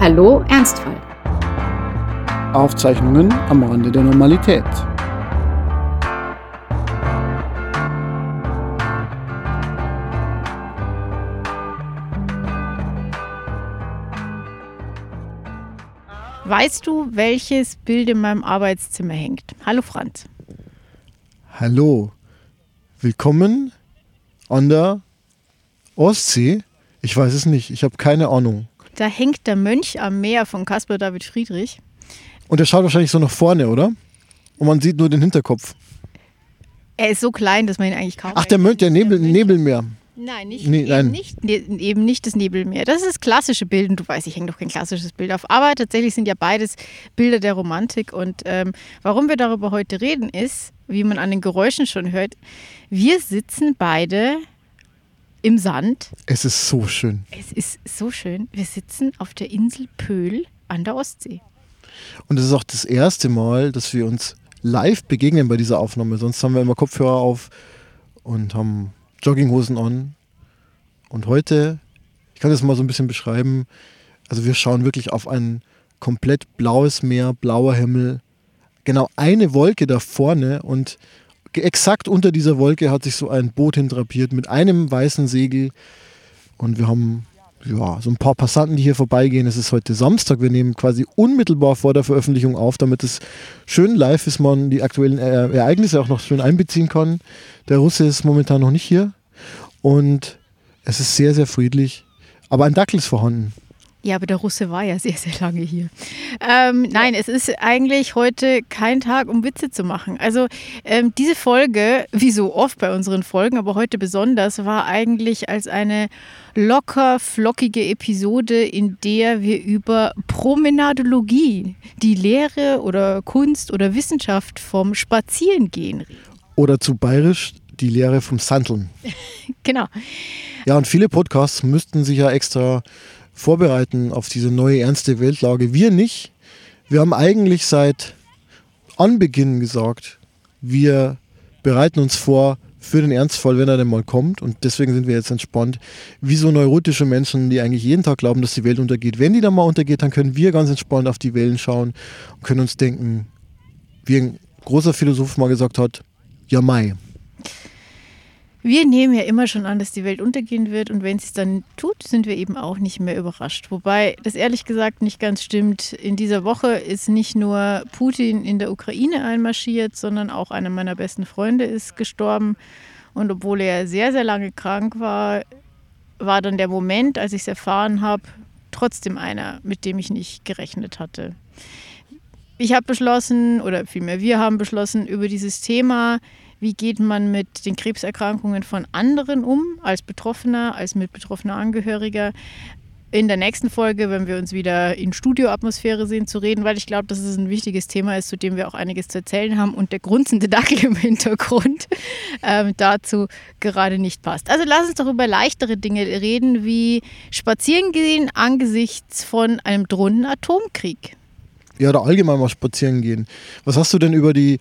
Hallo Ernstfall. Aufzeichnungen am Rande der Normalität. Weißt du, welches Bild in meinem Arbeitszimmer hängt? Hallo Franz. Hallo. Willkommen an der Ostsee. Ich weiß es nicht. Ich habe keine Ahnung. Da hängt der Mönch am Meer von Caspar David Friedrich. Und er schaut wahrscheinlich so nach vorne, oder? Und man sieht nur den Hinterkopf. Er ist so klein, dass man ihn eigentlich kaum. Ach, der Mönch, der Nebel, Nebelmeer. Nein, nicht, Nee, eben, nein. Nicht, ne, eben nicht das Nebelmeer. Das ist das klassische Bild. Und du weißt, ich hänge doch kein klassisches Bild auf. Aber tatsächlich sind ja beides Bilder der Romantik. Und ähm, warum wir darüber heute reden, ist, wie man an den Geräuschen schon hört, wir sitzen beide im Sand. Es ist so schön. Es ist so schön. Wir sitzen auf der Insel Pöhl an der Ostsee. Und es ist auch das erste Mal, dass wir uns live begegnen bei dieser Aufnahme. Sonst haben wir immer Kopfhörer auf und haben Jogginghosen an. Und heute, ich kann das mal so ein bisschen beschreiben, also wir schauen wirklich auf ein komplett blaues Meer, blauer Himmel, genau eine Wolke da vorne und exakt unter dieser Wolke hat sich so ein Boot hintrapiert mit einem weißen Segel und wir haben ja, so ein paar Passanten, die hier vorbeigehen. Es ist heute Samstag. Wir nehmen quasi unmittelbar vor der Veröffentlichung auf, damit es schön live ist, man die aktuellen äh, Ereignisse auch noch schön einbeziehen kann. Der Russe ist momentan noch nicht hier und es ist sehr, sehr friedlich. Aber ein Dackel ist vorhanden. Ja, aber der Russe war ja sehr, sehr lange hier. Ähm, nein, es ist eigentlich heute kein Tag, um Witze zu machen. Also ähm, diese Folge, wie so oft bei unseren Folgen, aber heute besonders, war eigentlich als eine locker flockige Episode, in der wir über Promenadologie, die Lehre oder Kunst oder Wissenschaft vom Spazierengehen reden. Oder zu bayerisch die Lehre vom Sandeln. Genau. Ja, und viele Podcasts müssten sich ja extra vorbereiten auf diese neue ernste Weltlage. Wir nicht. Wir haben eigentlich seit Anbeginn gesagt, wir bereiten uns vor für den Ernstfall, wenn er denn mal kommt. Und deswegen sind wir jetzt entspannt. Wie so neurotische Menschen, die eigentlich jeden Tag glauben, dass die Welt untergeht. Wenn die dann mal untergeht, dann können wir ganz entspannt auf die Wellen schauen und können uns denken, wie ein großer Philosoph mal gesagt hat, ja Mai. Wir nehmen ja immer schon an, dass die Welt untergehen wird und wenn sie es dann tut, sind wir eben auch nicht mehr überrascht. Wobei das ehrlich gesagt nicht ganz stimmt. In dieser Woche ist nicht nur Putin in der Ukraine einmarschiert, sondern auch einer meiner besten Freunde ist gestorben. Und obwohl er sehr, sehr lange krank war, war dann der Moment, als ich es erfahren habe, trotzdem einer, mit dem ich nicht gerechnet hatte. Ich habe beschlossen, oder vielmehr wir haben beschlossen, über dieses Thema wie geht man mit den Krebserkrankungen von anderen um, als Betroffener, als mitbetroffener Angehöriger. In der nächsten Folge, wenn wir uns wieder in Studioatmosphäre sehen, zu reden, weil ich glaube, dass es ein wichtiges Thema ist, zu dem wir auch einiges zu erzählen haben und der grunzende Dackel im Hintergrund ähm, dazu gerade nicht passt. Also lass uns doch über leichtere Dinge reden, wie spazieren gehen angesichts von einem drohenden Atomkrieg. Ja, oder allgemein mal spazieren gehen. Was hast du denn über die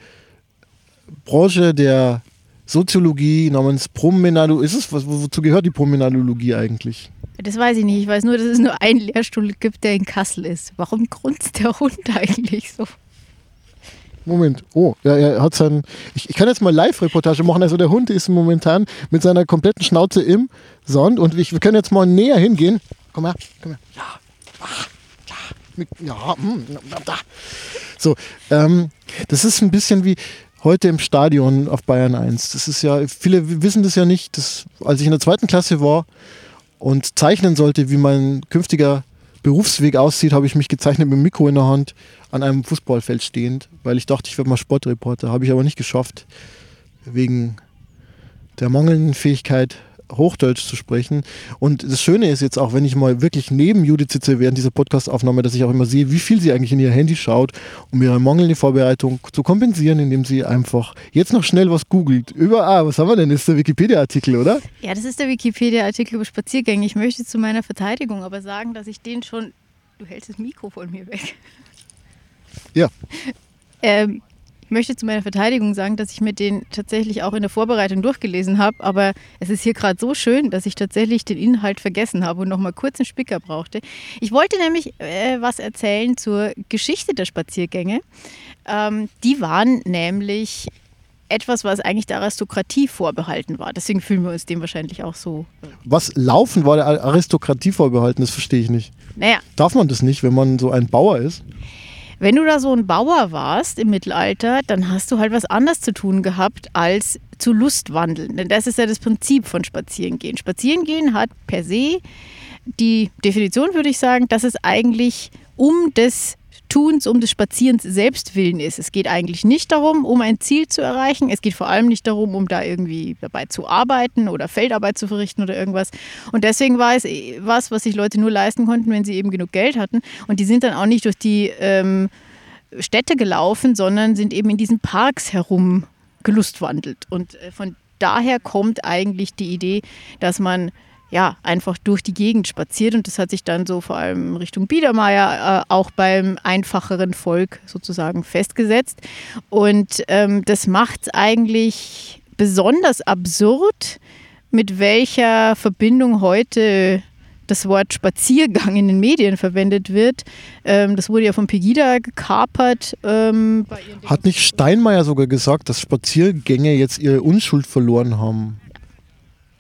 Branche der Soziologie namens Promenado, ist es, wozu gehört die Promenadologie eigentlich? Das weiß ich nicht. Ich weiß nur, dass es nur einen Lehrstuhl gibt, der in Kassel ist. Warum grunzt der Hund eigentlich so? Moment, oh, ja, er hat sein. Ich, ich kann jetzt mal Live-Reportage machen. Also der Hund ist momentan mit seiner kompletten Schnauze im Sand und ich, wir können jetzt mal näher hingehen. Komm her, komm her. Ja, ah, ja, mit, ja, hm, da. So, ähm, das ist ein bisschen wie heute im Stadion auf Bayern 1. Das ist ja, viele wissen das ja nicht. Das, als ich in der zweiten Klasse war und zeichnen sollte, wie mein künftiger Berufsweg aussieht, habe ich mich gezeichnet mit dem Mikro in der Hand an einem Fußballfeld stehend, weil ich dachte, ich werde mal Sportreporter. Habe ich aber nicht geschafft, wegen der mangelnden Fähigkeit, Hochdeutsch zu sprechen. Und das Schöne ist jetzt auch, wenn ich mal wirklich neben Judith sitze während dieser Podcastaufnahme, dass ich auch immer sehe, wie viel sie eigentlich in ihr Handy schaut, um ihre mangelnde Vorbereitung zu kompensieren, indem sie einfach jetzt noch schnell was googelt. Über, ah, was haben wir denn? Das ist der Wikipedia-Artikel, oder? Ja, das ist der Wikipedia-Artikel über Spaziergänge. Ich möchte zu meiner Verteidigung aber sagen, dass ich den schon. Du hältst das Mikro von mir weg. Ja. Ähm, möchte zu meiner Verteidigung sagen, dass ich mir den tatsächlich auch in der Vorbereitung durchgelesen habe, aber es ist hier gerade so schön, dass ich tatsächlich den Inhalt vergessen habe und nochmal kurz einen Spicker brauchte. Ich wollte nämlich äh, was erzählen zur Geschichte der Spaziergänge. Ähm, die waren nämlich etwas, was eigentlich der Aristokratie vorbehalten war. Deswegen fühlen wir uns dem wahrscheinlich auch so. Was Laufen war der Aristokratie vorbehalten, das verstehe ich nicht. Naja. Darf man das nicht, wenn man so ein Bauer ist? Wenn du da so ein Bauer warst im Mittelalter, dann hast du halt was anderes zu tun gehabt, als zu Lustwandeln. Denn das ist ja das Prinzip von Spazierengehen. Spazierengehen hat per se die Definition, würde ich sagen, dass es eigentlich um des Tuns, um des Spazierens selbst willen ist. Es geht eigentlich nicht darum, um ein Ziel zu erreichen. Es geht vor allem nicht darum, um da irgendwie dabei zu arbeiten oder Feldarbeit zu verrichten oder irgendwas. Und deswegen war es was, was sich Leute nur leisten konnten, wenn sie eben genug Geld hatten. Und die sind dann auch nicht durch die ähm, Städte gelaufen, sondern sind eben in diesen Parks herum gelustwandelt. Und äh, von daher kommt eigentlich die Idee, dass man ja, einfach durch die Gegend spaziert und das hat sich dann so vor allem Richtung Biedermeier äh, auch beim einfacheren Volk sozusagen festgesetzt. Und ähm, das macht es eigentlich besonders absurd, mit welcher Verbindung heute das Wort Spaziergang in den Medien verwendet wird. Ähm, das wurde ja von Pegida gekapert. Ähm, Hat nicht Steinmeier sogar gesagt, dass Spaziergänge jetzt ihre Unschuld verloren haben?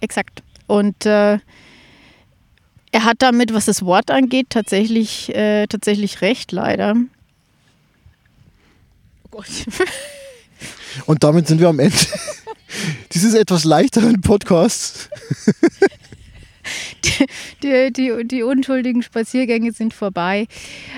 Exakt. Und äh, er hat damit, was das Wort angeht, tatsächlich, äh, tatsächlich recht, leider. Oh Gott. Und damit sind wir am Ende dieses etwas leichteren Podcasts. die, die, die, unschuldigen Spaziergänge sind vorbei.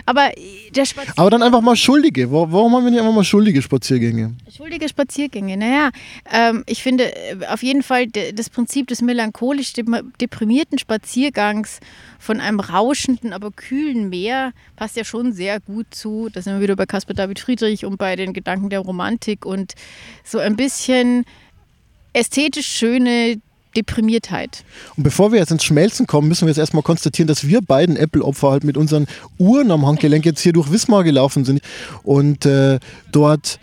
Aber der Aber dann einfach mal schuldige. Warum haben wir nicht einfach mal schuldige Spaziergänge? Schuldige Spaziergänge. Naja, ähm, ich finde äh, auf jeden Fall das Prinzip des melancholisch deprimierten Spaziergangs von einem rauschenden, aber kühlen Meer passt ja schon sehr gut zu. Da sind wir wieder bei Caspar David Friedrich und bei den Gedanken der Romantik und so ein bisschen ästhetisch schöne Deprimiertheit. Und bevor wir jetzt ins Schmelzen kommen, müssen wir jetzt erstmal konstatieren, dass wir beiden Apple-Opfer halt mit unseren Uhren am Handgelenk jetzt hier durch Wismar gelaufen sind und äh, dort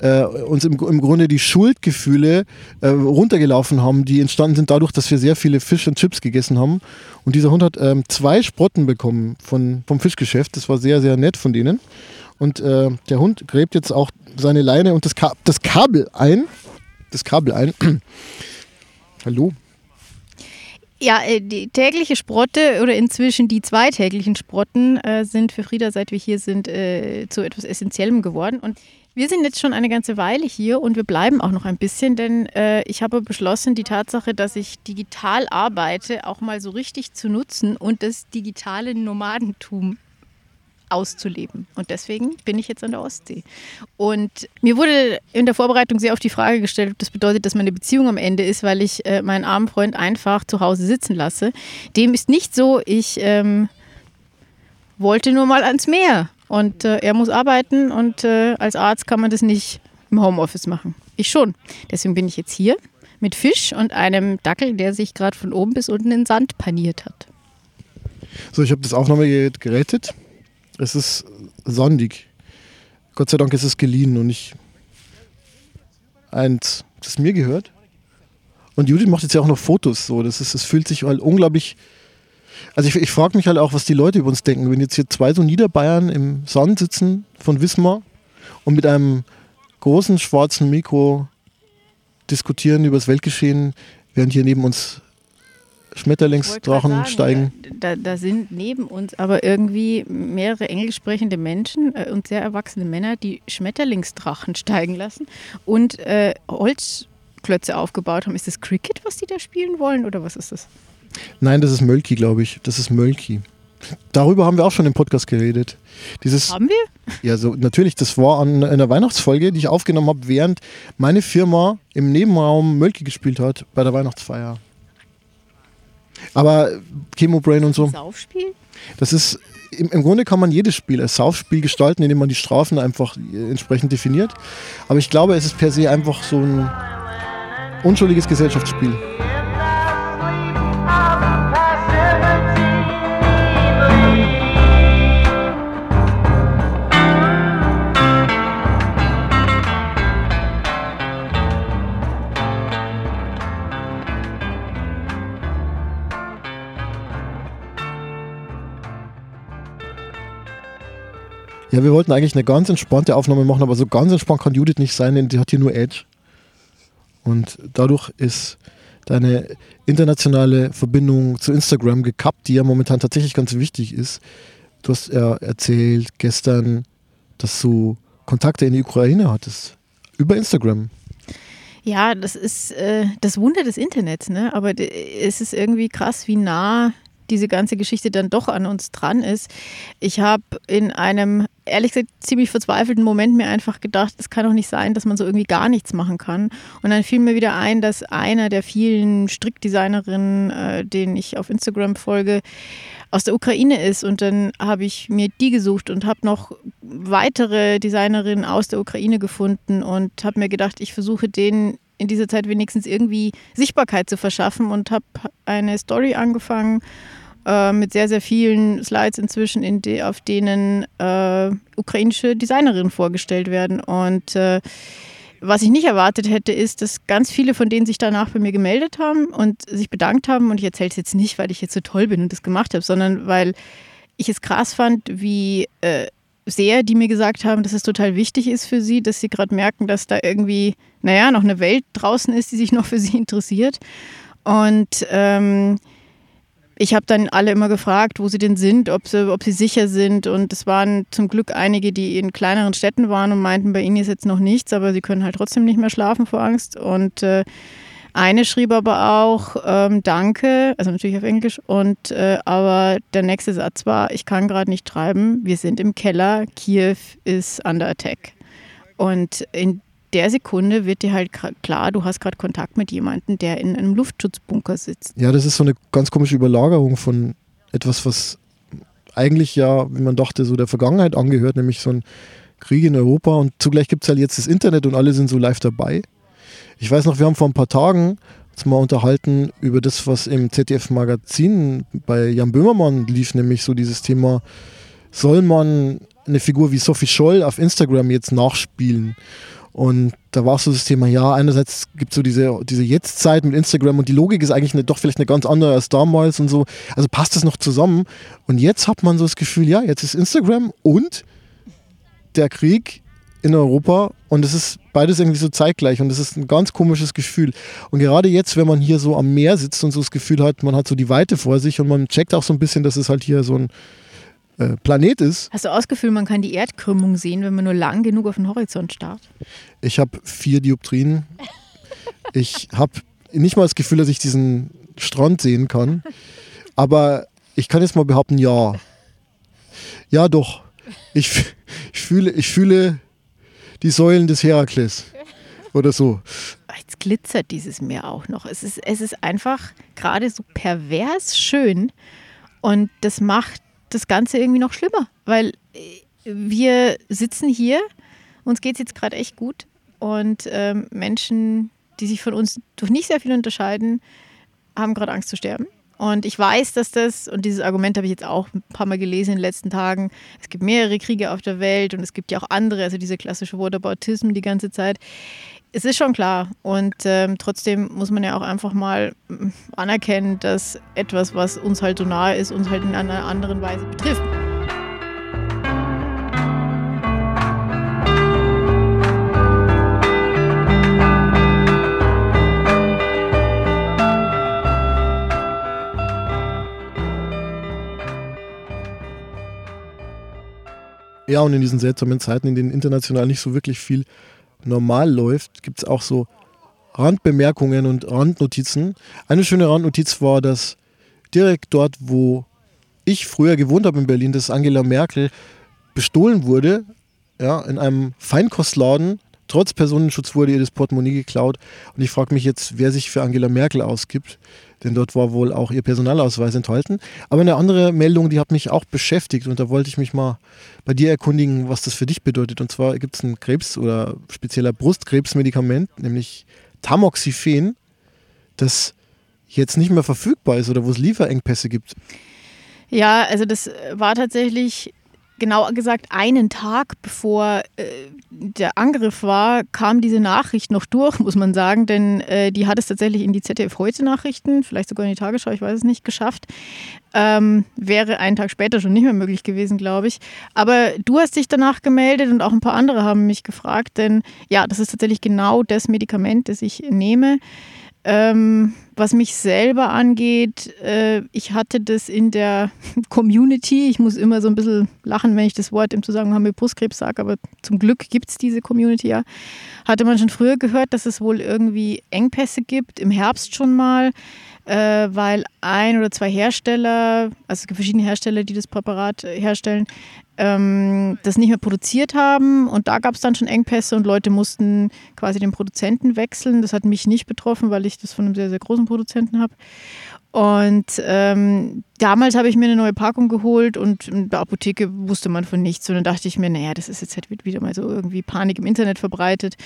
äh, uns im, im Grunde die Schuldgefühle äh, runtergelaufen haben, die entstanden sind dadurch, dass wir sehr viele Fisch und Chips gegessen haben. Und dieser Hund hat ähm, zwei Sprotten bekommen von, vom Fischgeschäft. Das war sehr, sehr nett von denen. Und äh, der Hund gräbt jetzt auch seine Leine und das, Ka das Kabel ein. Das Kabel ein. Hallo? Ja, äh, die tägliche Sprotte oder inzwischen die zwei täglichen Sprotten äh, sind für Frieda, seit wir hier sind, äh, zu etwas Essentiellem geworden. Und wir sind jetzt schon eine ganze Weile hier und wir bleiben auch noch ein bisschen, denn äh, ich habe beschlossen, die Tatsache, dass ich digital arbeite, auch mal so richtig zu nutzen und das digitale Nomadentum auszuleben. Und deswegen bin ich jetzt an der Ostsee. Und mir wurde in der Vorbereitung sehr oft die Frage gestellt, ob das bedeutet, dass meine Beziehung am Ende ist, weil ich äh, meinen armen Freund einfach zu Hause sitzen lasse. Dem ist nicht so. Ich ähm, wollte nur mal ans Meer. Und äh, er muss arbeiten und äh, als Arzt kann man das nicht im Homeoffice machen. Ich schon. Deswegen bin ich jetzt hier mit Fisch und einem Dackel, der sich gerade von oben bis unten in Sand paniert hat. So, ich habe das Aufnahmegerät gerettet. Es ist sondig. Gott sei Dank ist es geliehen und nicht eins, das mir gehört. Und Judith macht jetzt ja auch noch Fotos. So. Das, ist, das fühlt sich halt unglaublich. Also ich, ich frage mich halt auch, was die Leute über uns denken. Wenn jetzt hier zwei so Niederbayern im Sand sitzen von Wismar und mit einem großen schwarzen Mikro diskutieren über das Weltgeschehen, während hier neben uns Schmetterlingsdrachen steigen. Da, da, sind neben uns aber irgendwie mehrere englisch sprechende Menschen äh, und sehr erwachsene Männer, die Schmetterlingsdrachen steigen lassen und äh, Holzklötze aufgebaut haben. Ist das Cricket, was die da spielen wollen oder was ist das? Nein, das ist Mölki, glaube ich. Das ist Mölki. Darüber haben wir auch schon im Podcast geredet. Dieses, haben wir? Ja, so natürlich. Das war an einer Weihnachtsfolge, die ich aufgenommen habe, während meine Firma im Nebenraum Mölki gespielt hat bei der Weihnachtsfeier. Aber Chemo Brain und so. Saufspiel? Das ist im, im, Grunde kann man jedes Spiel als Saufspiel gestalten, indem man die Strafen einfach äh, entsprechend definiert. Aber ich glaube, es ist per se einfach so ein unschuldiges Gesellschaftsspiel. Ja, wir wollten eigentlich eine ganz entspannte Aufnahme machen, aber so ganz entspannt kann Judith nicht sein, denn die hat hier nur Edge. Und dadurch ist deine internationale Verbindung zu Instagram gekappt, die ja momentan tatsächlich ganz wichtig ist. Du hast ja erzählt gestern, dass du Kontakte in die Ukraine hattest. Über Instagram. Ja, das ist äh, das Wunder des Internets, ne? Aber es ist irgendwie krass, wie nah diese ganze Geschichte dann doch an uns dran ist. Ich habe in einem, ehrlich gesagt, ziemlich verzweifelten Moment mir einfach gedacht, es kann doch nicht sein, dass man so irgendwie gar nichts machen kann. Und dann fiel mir wieder ein, dass einer der vielen Strickdesignerinnen, äh, denen ich auf Instagram folge, aus der Ukraine ist. Und dann habe ich mir die gesucht und habe noch weitere Designerinnen aus der Ukraine gefunden und habe mir gedacht, ich versuche denen in dieser Zeit wenigstens irgendwie Sichtbarkeit zu verschaffen und habe eine Story angefangen äh, mit sehr, sehr vielen Slides inzwischen, in de, auf denen äh, ukrainische Designerinnen vorgestellt werden. Und äh, was ich nicht erwartet hätte, ist, dass ganz viele von denen sich danach bei mir gemeldet haben und sich bedankt haben. Und ich erzähle es jetzt nicht, weil ich jetzt so toll bin und das gemacht habe, sondern weil ich es krass fand, wie äh, sehr, die mir gesagt haben, dass es total wichtig ist für sie, dass sie gerade merken, dass da irgendwie, naja, noch eine Welt draußen ist, die sich noch für sie interessiert. Und ähm, ich habe dann alle immer gefragt, wo sie denn sind, ob sie, ob sie sicher sind. Und es waren zum Glück einige, die in kleineren Städten waren und meinten, bei ihnen ist jetzt noch nichts, aber sie können halt trotzdem nicht mehr schlafen vor Angst. Und äh, eine schrieb aber auch ähm, Danke, also natürlich auf Englisch. Und äh, aber der nächste Satz war: Ich kann gerade nicht treiben. Wir sind im Keller. Kiew ist under attack. Und in der Sekunde wird dir halt klar, du hast gerade Kontakt mit jemandem, der in einem Luftschutzbunker sitzt. Ja, das ist so eine ganz komische Überlagerung von etwas, was eigentlich ja, wie man dachte, so der Vergangenheit angehört, nämlich so ein Krieg in Europa und zugleich gibt es halt jetzt das Internet und alle sind so live dabei. Ich weiß noch, wir haben vor ein paar Tagen uns mal unterhalten über das, was im ZDF-Magazin bei Jan Böhmermann lief, nämlich so dieses Thema, soll man eine Figur wie Sophie Scholl auf Instagram jetzt nachspielen? Und da war so das Thema, ja, einerseits gibt es so diese, diese Jetztzeit mit Instagram und die Logik ist eigentlich eine, doch vielleicht eine ganz andere als damals und so. Also passt das noch zusammen. Und jetzt hat man so das Gefühl, ja, jetzt ist Instagram und der Krieg in Europa und es ist beides irgendwie so zeitgleich und es ist ein ganz komisches Gefühl. Und gerade jetzt, wenn man hier so am Meer sitzt und so das Gefühl hat, man hat so die Weite vor sich und man checkt auch so ein bisschen, dass es halt hier so ein äh, Planet ist. Hast du ausgefühlt, man kann die Erdkrümmung sehen, wenn man nur lang genug auf den Horizont starrt? Ich habe vier Dioptrien. ich habe nicht mal das Gefühl, dass ich diesen Strand sehen kann. Aber ich kann jetzt mal behaupten, ja. Ja, doch. Ich, ich, fühle, ich fühle die Säulen des Herakles. Oder so. Jetzt glitzert dieses Meer auch noch. Es ist, es ist einfach gerade so pervers schön. Und das macht das Ganze irgendwie noch schlimmer, weil äh, wir sitzen hier, uns geht es jetzt gerade echt gut und ähm, Menschen, die sich von uns durch nicht sehr viel unterscheiden, haben gerade Angst zu sterben. Und ich weiß, dass das, und dieses Argument habe ich jetzt auch ein paar Mal gelesen in den letzten Tagen, es gibt mehrere Kriege auf der Welt und es gibt ja auch andere, also diese klassische Whataboutism die ganze Zeit. Es ist schon klar und ähm, trotzdem muss man ja auch einfach mal mm, anerkennen, dass etwas, was uns halt so nahe ist, uns halt in einer anderen Weise betrifft. Ja, und in diesen seltsamen Zeiten, in denen international nicht so wirklich viel normal läuft, gibt es auch so Randbemerkungen und Randnotizen. Eine schöne Randnotiz war, dass direkt dort, wo ich früher gewohnt habe in Berlin, dass Angela Merkel bestohlen wurde, ja, in einem Feinkostladen. Trotz Personenschutz wurde ihr das Portemonnaie geklaut. Und ich frage mich jetzt, wer sich für Angela Merkel ausgibt denn dort war wohl auch ihr Personalausweis enthalten. Aber eine andere Meldung, die hat mich auch beschäftigt und da wollte ich mich mal bei dir erkundigen, was das für dich bedeutet. Und zwar gibt es ein Krebs- oder spezieller Brustkrebsmedikament, nämlich Tamoxifen, das jetzt nicht mehr verfügbar ist oder wo es Lieferengpässe gibt. Ja, also das war tatsächlich genau gesagt einen Tag bevor äh, der Angriff war, kam diese Nachricht noch durch, muss man sagen, denn äh, die hat es tatsächlich in die ZDF heute Nachrichten, vielleicht sogar in die Tagesschau, ich weiß es nicht, geschafft. Ähm, wäre einen Tag später schon nicht mehr möglich gewesen, glaube ich. Aber du hast dich danach gemeldet und auch ein paar andere haben mich gefragt, denn ja, das ist tatsächlich genau das Medikament, das ich nehme. Ähm, was mich selber angeht, äh, ich hatte das in der Community. Ich muss immer so ein bisschen lachen, wenn ich das Wort im Zusammenhang mit Brustkrebs sage, aber zum Glück gibt es diese Community ja. Hatte man schon früher gehört, dass es wohl irgendwie Engpässe gibt, im Herbst schon mal, äh, weil ein oder zwei Hersteller, also verschiedene Hersteller, die das Präparat herstellen, ähm, das nicht mehr produziert haben. Und da gab es dann schon Engpässe und Leute mussten quasi den Produzenten wechseln. Das hat mich nicht betroffen, weil ich das von einem sehr, sehr großen Produzenten habe. Und ähm, damals habe ich mir eine neue Packung geholt und in der Apotheke wusste man von nichts. Und dann dachte ich mir, naja, das ist jetzt halt wieder mal so irgendwie Panik im Internet verbreitet.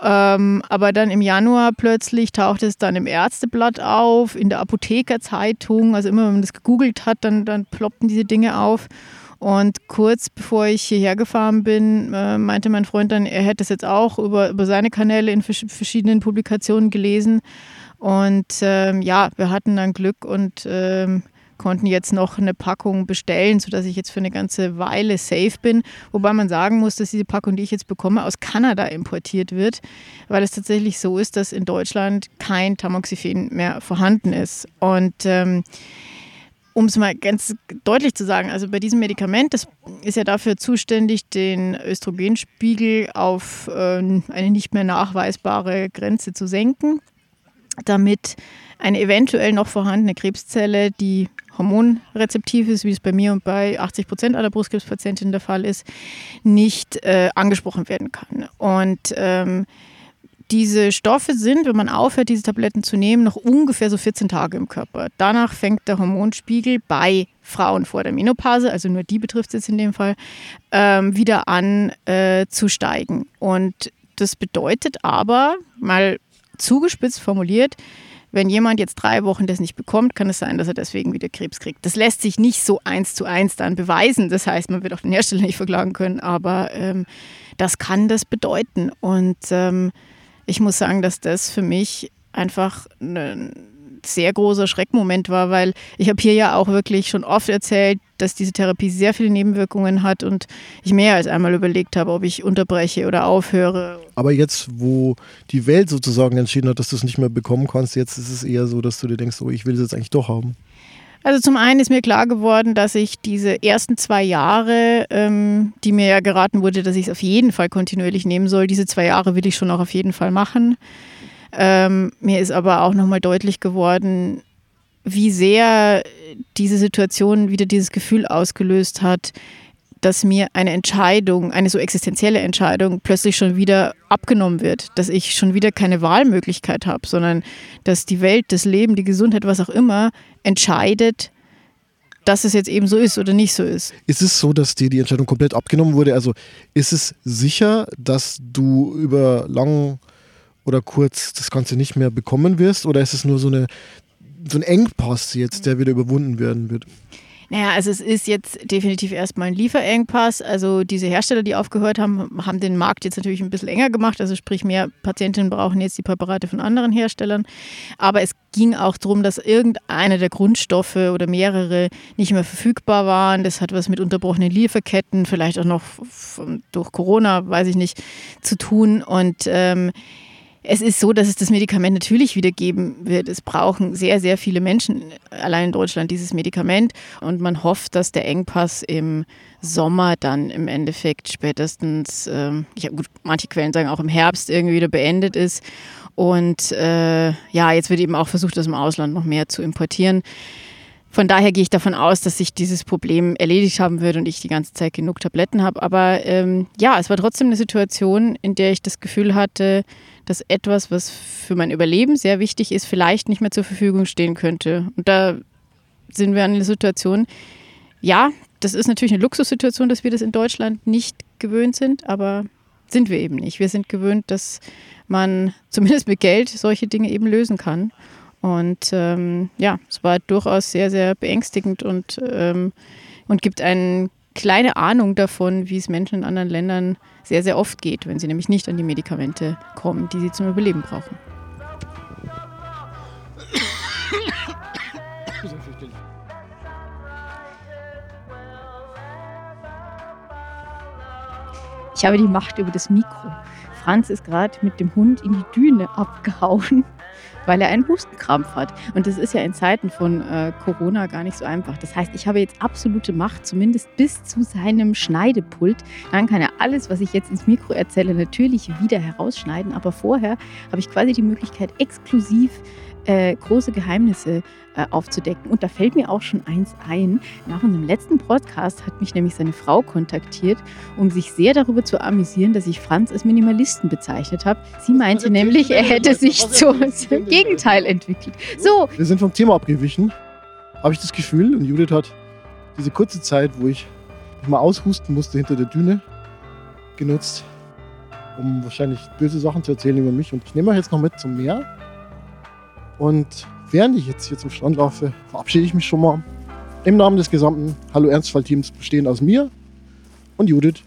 Ähm, aber dann im Januar plötzlich tauchte es dann im Ärzteblatt auf, in der Apothekerzeitung. Also immer, wenn man das gegoogelt hat, dann, dann ploppten diese Dinge auf. Und kurz bevor ich hierher gefahren bin, äh, meinte mein Freund dann, er hätte es jetzt auch über, über seine Kanäle in vers verschiedenen Publikationen gelesen. Und ähm, ja, wir hatten dann Glück und ähm, konnten jetzt noch eine Packung bestellen, sodass ich jetzt für eine ganze Weile safe bin. Wobei man sagen muss, dass diese Packung, die ich jetzt bekomme, aus Kanada importiert wird, weil es tatsächlich so ist, dass in Deutschland kein Tamoxifen mehr vorhanden ist. Und ähm, um es mal ganz deutlich zu sagen, also bei diesem Medikament, das ist ja dafür zuständig, den Östrogenspiegel auf äh, eine nicht mehr nachweisbare Grenze zu senken, damit eine eventuell noch vorhandene Krebszelle, die hormonrezeptiv ist, wie es bei mir und bei 80 Prozent aller Brustkrebspatientinnen der Fall ist, nicht äh, angesprochen werden kann. Und ähm, diese Stoffe sind, wenn man aufhört, diese Tabletten zu nehmen, noch ungefähr so 14 Tage im Körper. Danach fängt der Hormonspiegel bei Frauen vor der Menopause, also nur die betrifft es jetzt in dem Fall, ähm, wieder an äh, zu steigen. Und das bedeutet aber, mal zugespitzt formuliert, wenn jemand jetzt drei Wochen das nicht bekommt, kann es sein, dass er deswegen wieder Krebs kriegt. Das lässt sich nicht so eins zu eins dann beweisen. Das heißt, man wird auch den Hersteller nicht verklagen können, aber ähm, das kann das bedeuten. Und ähm, ich muss sagen, dass das für mich einfach ein sehr großer Schreckmoment war, weil ich habe hier ja auch wirklich schon oft erzählt, dass diese Therapie sehr viele Nebenwirkungen hat und ich mehr als einmal überlegt habe, ob ich unterbreche oder aufhöre. Aber jetzt, wo die Welt sozusagen entschieden hat, dass du es nicht mehr bekommen kannst, jetzt ist es eher so, dass du dir denkst, oh, ich will es jetzt eigentlich doch haben. Also zum einen ist mir klar geworden, dass ich diese ersten zwei Jahre, ähm, die mir ja geraten wurde, dass ich es auf jeden Fall kontinuierlich nehmen soll, diese zwei Jahre will ich schon auch auf jeden Fall machen. Ähm, mir ist aber auch nochmal deutlich geworden, wie sehr diese Situation wieder dieses Gefühl ausgelöst hat, dass mir eine Entscheidung, eine so existenzielle Entscheidung plötzlich schon wieder abgenommen wird, dass ich schon wieder keine Wahlmöglichkeit habe, sondern dass die Welt, das Leben, die Gesundheit, was auch immer, entscheidet, dass es jetzt eben so ist oder nicht so ist. Ist es so, dass dir die Entscheidung komplett abgenommen wurde? Also ist es sicher, dass du über lang oder kurz das Ganze nicht mehr bekommen wirst? Oder ist es nur so, eine, so ein Engpass jetzt, der wieder überwunden werden wird? Naja, also es ist jetzt definitiv erstmal ein Lieferengpass. Also diese Hersteller, die aufgehört haben, haben den Markt jetzt natürlich ein bisschen enger gemacht. Also sprich, mehr Patientinnen brauchen jetzt die Präparate von anderen Herstellern. Aber es ging auch darum, dass irgendeine der Grundstoffe oder mehrere nicht mehr verfügbar waren. Das hat was mit unterbrochenen Lieferketten, vielleicht auch noch durch Corona, weiß ich nicht, zu tun. Und ähm, es ist so, dass es das Medikament natürlich wieder geben wird. Es brauchen sehr, sehr viele Menschen allein in Deutschland dieses Medikament. Und man hofft, dass der Engpass im Sommer dann im Endeffekt spätestens, ähm, ja gut, manche Quellen sagen auch im Herbst irgendwie wieder beendet ist. Und äh, ja, jetzt wird eben auch versucht, aus dem Ausland noch mehr zu importieren. Von daher gehe ich davon aus, dass sich dieses Problem erledigt haben wird und ich die ganze Zeit genug Tabletten habe. Aber ähm, ja, es war trotzdem eine Situation, in der ich das Gefühl hatte, dass etwas, was für mein Überleben sehr wichtig ist, vielleicht nicht mehr zur Verfügung stehen könnte. Und da sind wir an einer Situation, ja, das ist natürlich eine Luxussituation, dass wir das in Deutschland nicht gewöhnt sind, aber sind wir eben nicht. Wir sind gewöhnt, dass man zumindest mit Geld solche Dinge eben lösen kann. Und ähm, ja, es war durchaus sehr, sehr beängstigend und, ähm, und gibt einen kleine Ahnung davon, wie es Menschen in anderen Ländern sehr, sehr oft geht, wenn sie nämlich nicht an die Medikamente kommen, die sie zum Überleben brauchen. Ich habe die Macht über das Mikro. Franz ist gerade mit dem Hund in die Düne abgehauen, weil er einen Hustenkrampf hat. Und das ist ja in Zeiten von äh, Corona gar nicht so einfach. Das heißt, ich habe jetzt absolute Macht, zumindest bis zu seinem Schneidepult. Dann kann er alles, was ich jetzt ins Mikro erzähle, natürlich wieder herausschneiden. Aber vorher habe ich quasi die Möglichkeit, exklusiv äh, große Geheimnisse äh, aufzudecken. Und da fällt mir auch schon eins ein. Nach unserem letzten Podcast hat mich nämlich seine Frau kontaktiert, um sich sehr darüber zu amüsieren, dass ich Franz als Minimalisten bezeichnet habe. Sie meinte nämlich, er hätte sich zum Gegenteil entwickelt. So. Wir sind vom Thema abgewichen, habe ich das Gefühl. Und Judith hat diese kurze Zeit, wo ich mich mal aushusten musste hinter der Düne, genutzt, um wahrscheinlich böse Sachen zu erzählen über mich. Und ich nehme euch jetzt noch mit zum Meer. Und während ich jetzt hier zum Strand laufe, verabschiede ich mich schon mal. Im Namen des gesamten Hallo Ernstfall-Teams, bestehend aus mir und Judith